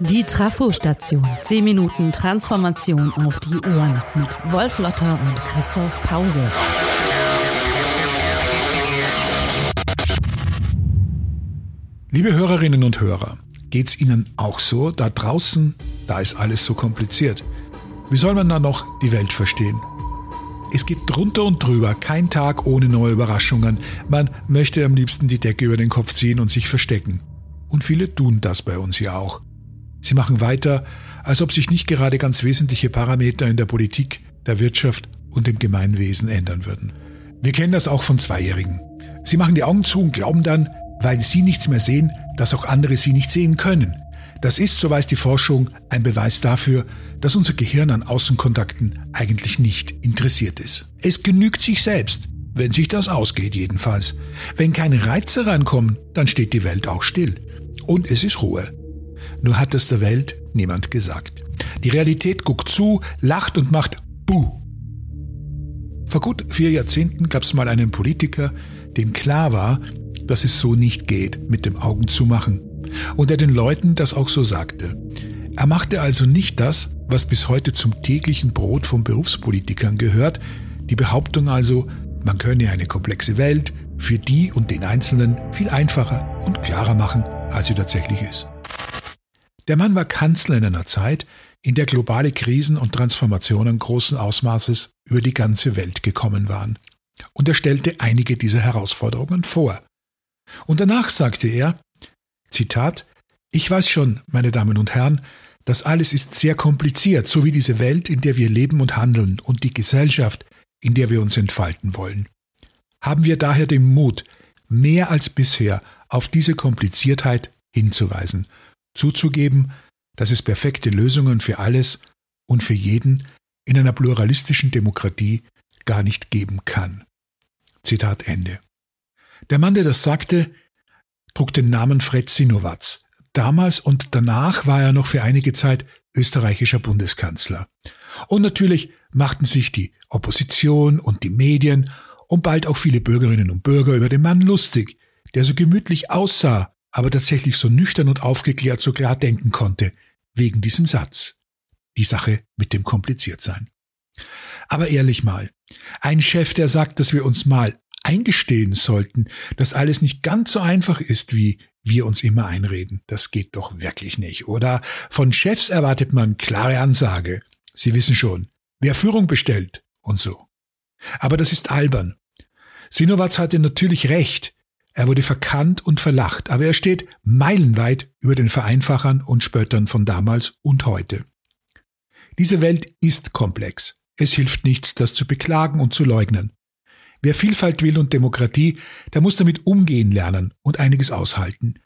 Die Trafo-Station. 10 Minuten Transformation auf die Ohren mit Wolf Lotter und Christoph Pause. Liebe Hörerinnen und Hörer, geht's Ihnen auch so? Da draußen, da ist alles so kompliziert. Wie soll man da noch die Welt verstehen? Es geht drunter und drüber, kein Tag ohne neue Überraschungen. Man möchte am liebsten die Decke über den Kopf ziehen und sich verstecken. Und viele tun das bei uns ja auch. Sie machen weiter, als ob sich nicht gerade ganz wesentliche Parameter in der Politik, der Wirtschaft und dem Gemeinwesen ändern würden. Wir kennen das auch von Zweijährigen. Sie machen die Augen zu und glauben dann, weil sie nichts mehr sehen, dass auch andere sie nicht sehen können. Das ist, so weiß die Forschung, ein Beweis dafür, dass unser Gehirn an Außenkontakten eigentlich nicht interessiert ist. Es genügt sich selbst, wenn sich das ausgeht jedenfalls. Wenn keine Reize reinkommen, dann steht die Welt auch still. Und es ist Ruhe. Nur hat es der Welt niemand gesagt. Die Realität guckt zu, lacht und macht Buh. Vor gut vier Jahrzehnten gab es mal einen Politiker, dem klar war, dass es so nicht geht, mit dem Augen zu machen. Und er den Leuten das auch so sagte. Er machte also nicht das, was bis heute zum täglichen Brot von Berufspolitikern gehört, die Behauptung also, man könne eine komplexe Welt für die und den Einzelnen viel einfacher und klarer machen, als sie tatsächlich ist. Der Mann war Kanzler in einer Zeit, in der globale Krisen und Transformationen großen Ausmaßes über die ganze Welt gekommen waren. Und er stellte einige dieser Herausforderungen vor. Und danach sagte er, Zitat, ich weiß schon, meine Damen und Herren, das alles ist sehr kompliziert, so wie diese Welt, in der wir leben und handeln und die Gesellschaft, in der wir uns entfalten wollen. Haben wir daher den Mut, mehr als bisher auf diese Kompliziertheit hinzuweisen, zuzugeben, dass es perfekte Lösungen für alles und für jeden in einer pluralistischen Demokratie gar nicht geben kann. Zitat Ende. Der Mann, der das sagte, trug den Namen Fred Sinowatz. Damals und danach war er noch für einige Zeit österreichischer Bundeskanzler. Und natürlich machten sich die Opposition und die Medien und bald auch viele Bürgerinnen und Bürger über den Mann lustig, der so gemütlich aussah, aber tatsächlich so nüchtern und aufgeklärt so klar denken konnte, wegen diesem Satz. Die Sache mit dem Kompliziertsein. Aber ehrlich mal, ein Chef, der sagt, dass wir uns mal eingestehen sollten, dass alles nicht ganz so einfach ist, wie wir uns immer einreden. Das geht doch wirklich nicht, oder? Von Chefs erwartet man klare Ansage. Sie wissen schon, wer Führung bestellt und so. Aber das ist albern. Sinowatz hatte natürlich recht. Er wurde verkannt und verlacht, aber er steht meilenweit über den Vereinfachern und Spöttern von damals und heute. Diese Welt ist komplex. Es hilft nichts, das zu beklagen und zu leugnen. Wer Vielfalt will und Demokratie, der muss damit umgehen lernen und einiges aushalten.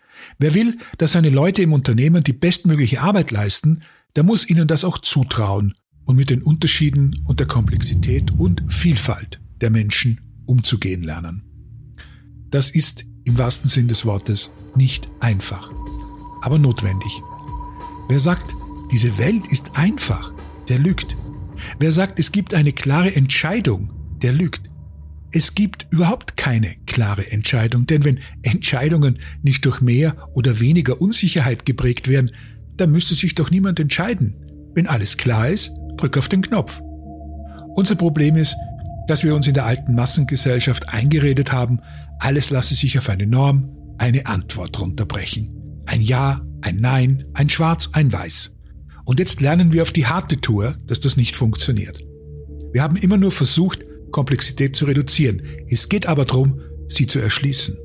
Wer will, dass seine Leute im Unternehmen die bestmögliche Arbeit leisten, der muss ihnen das auch zutrauen und mit den Unterschieden und der Komplexität und Vielfalt der Menschen umzugehen lernen. Das ist im wahrsten Sinn des Wortes nicht einfach, aber notwendig. Wer sagt, diese Welt ist einfach, der lügt. Wer sagt, es gibt eine klare Entscheidung, der lügt. Es gibt überhaupt keine klare Entscheidung, denn wenn Entscheidungen nicht durch mehr oder weniger Unsicherheit geprägt werden, dann müsste sich doch niemand entscheiden. Wenn alles klar ist, drück auf den Knopf. Unser Problem ist, dass wir uns in der alten Massengesellschaft eingeredet haben, alles lasse sich auf eine Norm, eine Antwort runterbrechen. Ein Ja, ein Nein, ein Schwarz, ein Weiß. Und jetzt lernen wir auf die harte Tour, dass das nicht funktioniert. Wir haben immer nur versucht, Komplexität zu reduzieren. Es geht aber darum, sie zu erschließen.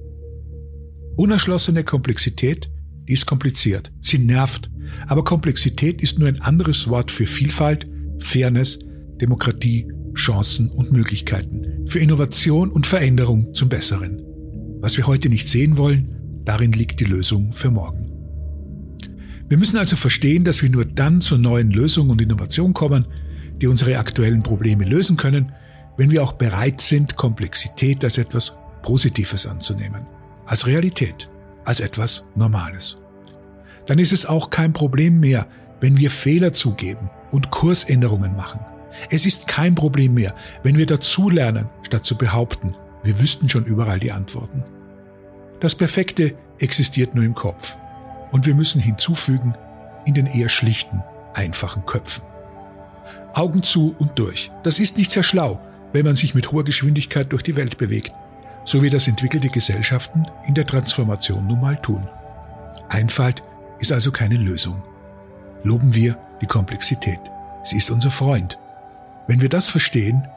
Unerschlossene Komplexität, die ist kompliziert. Sie nervt. Aber Komplexität ist nur ein anderes Wort für Vielfalt, Fairness, Demokratie, Chancen und Möglichkeiten. Für Innovation und Veränderung zum Besseren. Was wir heute nicht sehen wollen, darin liegt die Lösung für morgen. Wir müssen also verstehen, dass wir nur dann zu neuen Lösungen und Innovationen kommen, die unsere aktuellen Probleme lösen können, wenn wir auch bereit sind, Komplexität als etwas Positives anzunehmen, als Realität, als etwas Normales. Dann ist es auch kein Problem mehr, wenn wir Fehler zugeben und Kursänderungen machen. Es ist kein Problem mehr, wenn wir dazulernen, statt zu behaupten, wir wüssten schon überall die Antworten. Das Perfekte existiert nur im Kopf. Und wir müssen hinzufügen, in den eher schlichten, einfachen Köpfen. Augen zu und durch. Das ist nicht sehr schlau, wenn man sich mit hoher Geschwindigkeit durch die Welt bewegt, so wie das entwickelte Gesellschaften in der Transformation nun mal tun. Einfalt ist also keine Lösung. Loben wir die Komplexität. Sie ist unser Freund. Wenn wir das verstehen,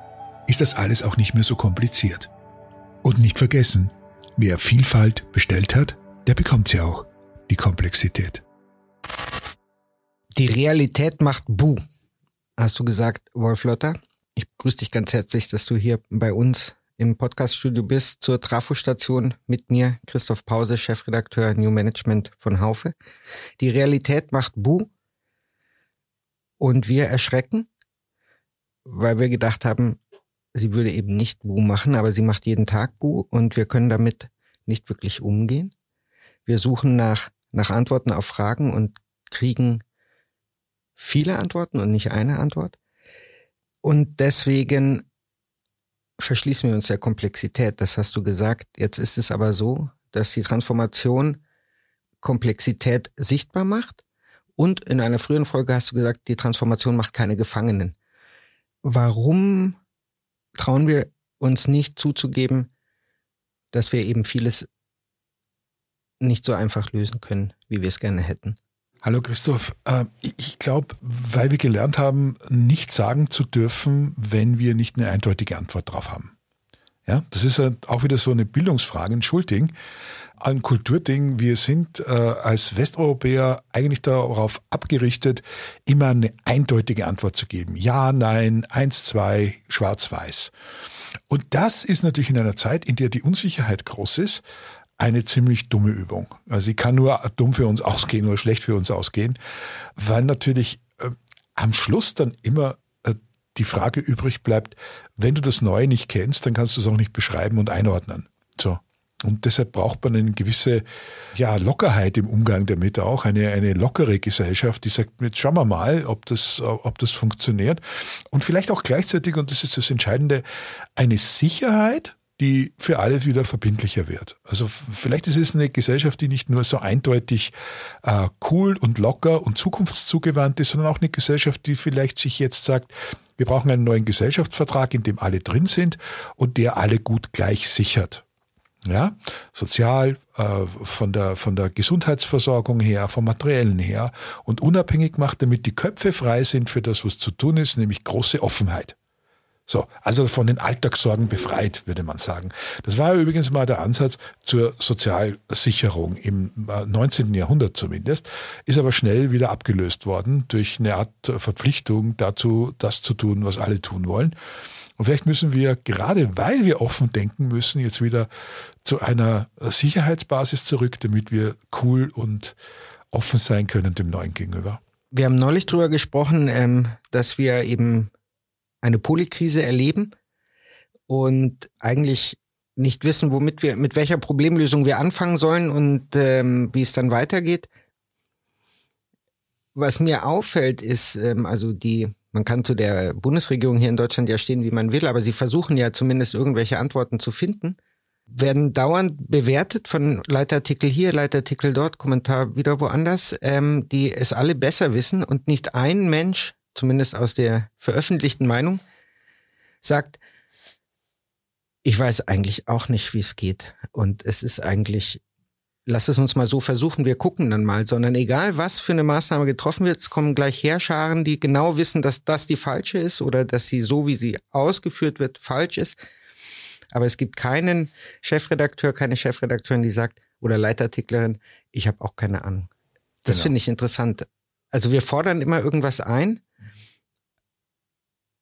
ist das alles auch nicht mehr so kompliziert. Und nicht vergessen, wer Vielfalt bestellt hat, der bekommt sie auch, die Komplexität. Die Realität macht Bu, hast du gesagt, Wolf Lotter. Ich begrüße dich ganz herzlich, dass du hier bei uns im Podcaststudio bist zur Trafostation mit mir, Christoph Pause, Chefredakteur New Management von Haufe. Die Realität macht Bu und wir erschrecken, weil wir gedacht haben, sie würde eben nicht Bu machen, aber sie macht jeden Tag Bu und wir können damit nicht wirklich umgehen. Wir suchen nach, nach Antworten auf Fragen und kriegen viele Antworten und nicht eine Antwort. Und deswegen verschließen wir uns der Komplexität. Das hast du gesagt. Jetzt ist es aber so, dass die Transformation Komplexität sichtbar macht. Und in einer früheren Folge hast du gesagt, die Transformation macht keine Gefangenen. Warum trauen wir uns nicht zuzugeben, dass wir eben vieles nicht so einfach lösen können, wie wir es gerne hätten? Hallo Christoph, äh, ich glaube, weil wir gelernt haben, nicht sagen zu dürfen, wenn wir nicht eine eindeutige Antwort drauf haben. Ja, das ist auch wieder so eine Bildungsfrage, ein Schulding, ein Kulturding. Wir sind äh, als Westeuropäer eigentlich darauf abgerichtet, immer eine eindeutige Antwort zu geben. Ja, nein, eins, zwei, schwarz, weiß. Und das ist natürlich in einer Zeit, in der die Unsicherheit groß ist, eine ziemlich dumme Übung. Also sie kann nur dumm für uns ausgehen oder schlecht für uns ausgehen, weil natürlich äh, am Schluss dann immer äh, die Frage übrig bleibt, wenn du das Neue nicht kennst, dann kannst du es auch nicht beschreiben und einordnen. So. Und deshalb braucht man eine gewisse ja, Lockerheit im Umgang damit auch, eine, eine lockere Gesellschaft, die sagt, jetzt schauen wir mal, ob das, ob das funktioniert. Und vielleicht auch gleichzeitig, und das ist das Entscheidende, eine Sicherheit, die für alle wieder verbindlicher wird. Also vielleicht ist es eine Gesellschaft, die nicht nur so eindeutig äh, cool und locker und zukunftszugewandt ist, sondern auch eine Gesellschaft, die vielleicht sich jetzt sagt, wir brauchen einen neuen Gesellschaftsvertrag, in dem alle drin sind und der alle gut gleich sichert. Ja, sozial, äh, von der, von der Gesundheitsversorgung her, vom materiellen her und unabhängig macht, damit die Köpfe frei sind für das, was zu tun ist, nämlich große Offenheit. So, also von den Alltagssorgen befreit, würde man sagen. Das war übrigens mal der Ansatz zur Sozialsicherung im 19. Äh, Jahrhundert zumindest, ist aber schnell wieder abgelöst worden durch eine Art Verpflichtung dazu, das zu tun, was alle tun wollen. Und vielleicht müssen wir, gerade weil wir offen denken müssen, jetzt wieder zu einer Sicherheitsbasis zurück, damit wir cool und offen sein können dem Neuen gegenüber. Wir haben neulich darüber gesprochen, ähm, dass wir eben eine Polykrise erleben und eigentlich nicht wissen, womit wir, mit welcher Problemlösung wir anfangen sollen und ähm, wie es dann weitergeht. Was mir auffällt, ist, ähm, also die, man kann zu der Bundesregierung hier in Deutschland ja stehen, wie man will, aber sie versuchen ja zumindest irgendwelche Antworten zu finden, werden dauernd bewertet von Leitartikel hier, Leitartikel dort, Kommentar wieder woanders, ähm, die es alle besser wissen und nicht ein Mensch zumindest aus der veröffentlichten Meinung, sagt, ich weiß eigentlich auch nicht, wie es geht. Und es ist eigentlich, lass es uns mal so versuchen, wir gucken dann mal, sondern egal, was für eine Maßnahme getroffen wird, es kommen gleich Heerscharen, die genau wissen, dass das die falsche ist oder dass sie so, wie sie ausgeführt wird, falsch ist. Aber es gibt keinen Chefredakteur, keine Chefredakteurin, die sagt, oder Leitartiklerin, ich habe auch keine Ahnung. Das genau. finde ich interessant. Also wir fordern immer irgendwas ein,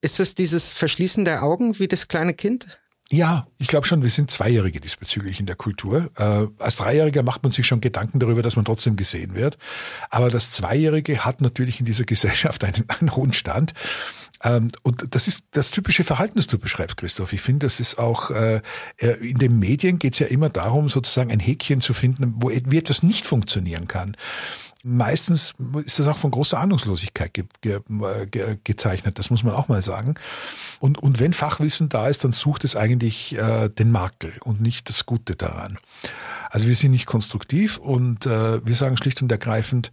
ist es dieses Verschließen der Augen wie das kleine Kind? Ja, ich glaube schon, wir sind Zweijährige diesbezüglich in der Kultur. Äh, als Dreijähriger macht man sich schon Gedanken darüber, dass man trotzdem gesehen wird. Aber das Zweijährige hat natürlich in dieser Gesellschaft einen, einen hohen Stand. Ähm, und das ist das typische Verhalten, das du beschreibst, Christoph. Ich finde, das ist auch, äh, äh in den Medien geht es ja immer darum, sozusagen ein Häkchen zu finden, wo wie etwas nicht funktionieren kann. Meistens ist das auch von großer Ahnungslosigkeit ge ge ge gezeichnet, das muss man auch mal sagen. Und, und wenn Fachwissen da ist, dann sucht es eigentlich äh, den Makel und nicht das Gute daran. Also wir sind nicht konstruktiv und äh, wir sagen schlicht und ergreifend,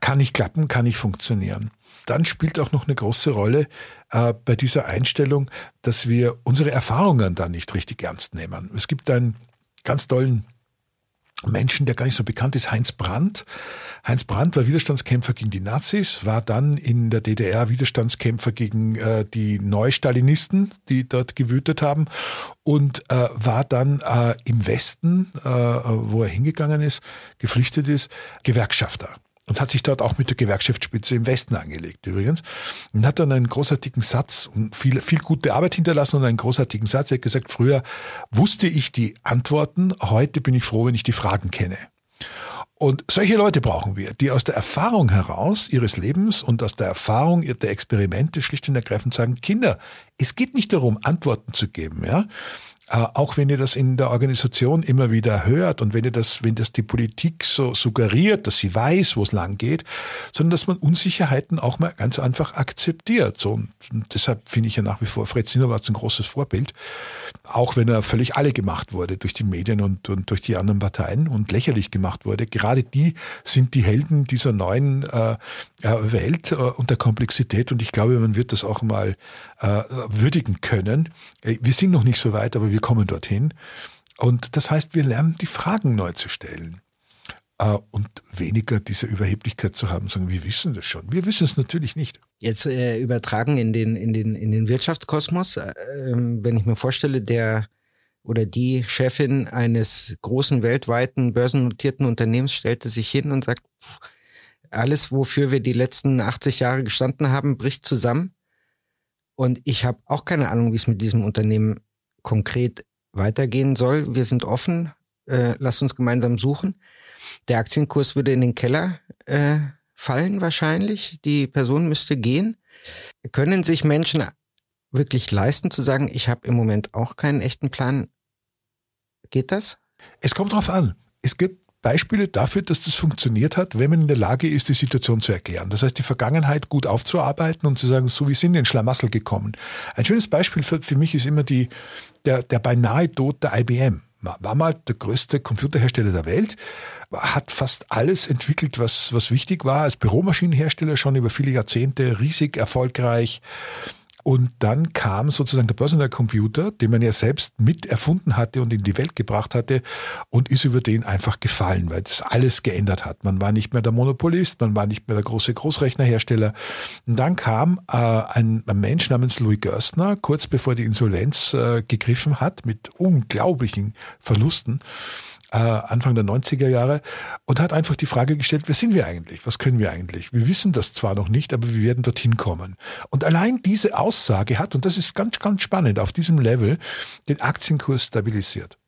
kann nicht klappen, kann nicht funktionieren. Dann spielt auch noch eine große Rolle äh, bei dieser Einstellung, dass wir unsere Erfahrungen da nicht richtig ernst nehmen. Es gibt einen ganz tollen Menschen, der gar nicht so bekannt ist, Heinz Brandt. Heinz Brandt war Widerstandskämpfer gegen die Nazis, war dann in der DDR Widerstandskämpfer gegen äh, die Neustalinisten, die dort gewütet haben und äh, war dann äh, im Westen, äh, wo er hingegangen ist, geflüchtet ist, Gewerkschafter und hat sich dort auch mit der Gewerkschaftsspitze im Westen angelegt übrigens und hat dann einen großartigen Satz und viel, viel gute Arbeit hinterlassen und einen großartigen Satz. Er hat gesagt, früher wusste ich die Antworten, heute bin ich froh, wenn ich die Fragen kenne. Und solche Leute brauchen wir, die aus der Erfahrung heraus ihres Lebens und aus der Erfahrung der Experimente schlicht und ergreifend sagen, Kinder, es geht nicht darum, Antworten zu geben, ja. Äh, auch wenn ihr das in der Organisation immer wieder hört und wenn ihr das, wenn das die Politik so suggeriert, dass sie weiß, wo es lang geht, sondern dass man Unsicherheiten auch mal ganz einfach akzeptiert. So, und deshalb finde ich ja nach wie vor Fred Sinowatz ein großes Vorbild, auch wenn er völlig alle gemacht wurde durch die Medien und, und durch die anderen Parteien und lächerlich gemacht wurde. Gerade die sind die Helden dieser neuen äh Welt äh, und der Komplexität und ich glaube, man wird das auch mal äh, würdigen können. Äh, wir sind noch nicht so weit, aber wir kommen dorthin. Und das heißt, wir lernen die Fragen neu zu stellen äh, und weniger diese Überheblichkeit zu haben, sagen, wir wissen das schon. Wir wissen es natürlich nicht. Jetzt äh, übertragen in den, in den, in den Wirtschaftskosmos, äh, wenn ich mir vorstelle, der oder die Chefin eines großen weltweiten börsennotierten Unternehmens stellte sich hin und sagt, alles, wofür wir die letzten 80 Jahre gestanden haben, bricht zusammen. Und ich habe auch keine Ahnung, wie es mit diesem Unternehmen konkret weitergehen soll. Wir sind offen. Äh, lasst uns gemeinsam suchen. Der Aktienkurs würde in den Keller äh, fallen wahrscheinlich. Die Person müsste gehen. Können sich Menschen wirklich leisten zu sagen, ich habe im Moment auch keinen echten Plan? Geht das? Es kommt drauf an. Es gibt Beispiele dafür, dass das funktioniert hat, wenn man in der Lage ist, die Situation zu erklären. Das heißt, die Vergangenheit gut aufzuarbeiten und zu sagen, so wie sind in Schlamassel gekommen. Ein schönes Beispiel für, für mich ist immer die, der, der beinahe Tod der IBM. War mal der größte Computerhersteller der Welt, hat fast alles entwickelt, was, was wichtig war, als Büromaschinenhersteller schon über viele Jahrzehnte riesig erfolgreich, und dann kam sozusagen der Personal Computer, den man ja selbst mit erfunden hatte und in die Welt gebracht hatte und ist über den einfach gefallen, weil es alles geändert hat. Man war nicht mehr der Monopolist, man war nicht mehr der große Großrechnerhersteller. Und dann kam äh, ein, ein, Mensch namens Louis Gerstner, kurz bevor die Insolvenz äh, gegriffen hat, mit unglaublichen Verlusten äh, Anfang der 90er Jahre und hat einfach die Frage gestellt, wer sind wir eigentlich? Was können wir eigentlich? Wir wissen das zwar noch nicht, aber wir werden dorthin kommen. Und allein diese Aussage hat, und das ist ganz, ganz spannend, auf diesem Level den Aktienkurs stabilisiert.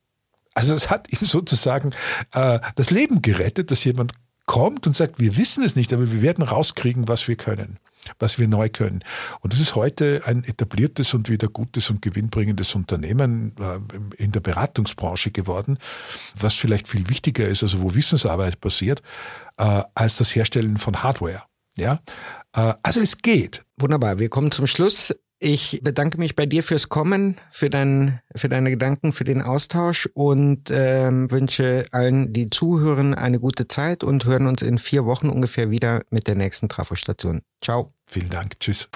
Also es hat ihm sozusagen äh, das Leben gerettet, dass jemand kommt und sagt, wir wissen es nicht, aber wir werden rauskriegen, was wir können was wir neu können. Und das ist heute ein etabliertes und wieder gutes und gewinnbringendes Unternehmen äh, in der Beratungsbranche geworden, was vielleicht viel wichtiger ist, also wo Wissensarbeit passiert, äh, als das Herstellen von Hardware. Ja, äh, also es geht. Wunderbar. Wir kommen zum Schluss. Ich bedanke mich bei dir fürs Kommen, für, dein, für deine Gedanken, für den Austausch und ähm, wünsche allen, die zuhören, eine gute Zeit und hören uns in vier Wochen ungefähr wieder mit der nächsten Trafostation. Ciao. Vielen Dank. Tschüss.